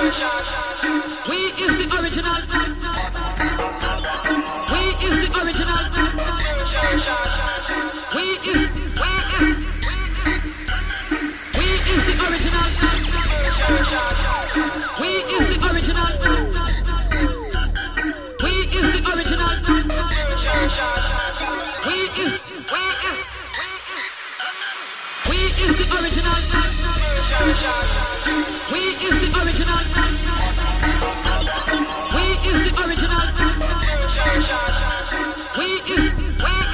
We is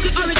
the original.